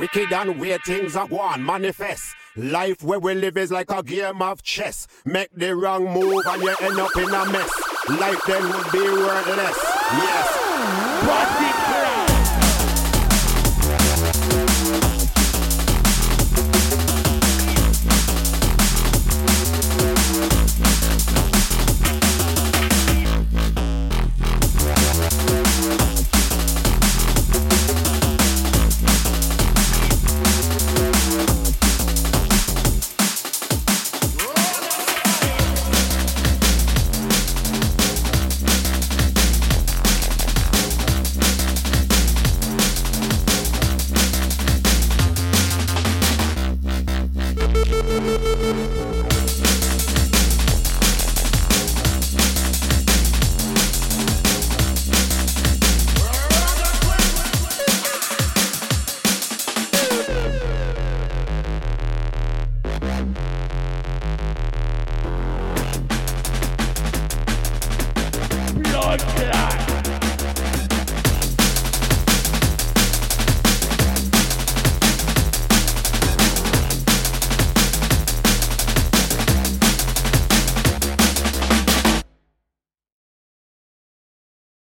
Wicked and weird things are one manifest. Life where we live is like a game of chess. Make the wrong move and you end up in a mess. Life then would be worthless. Yes. blood clot.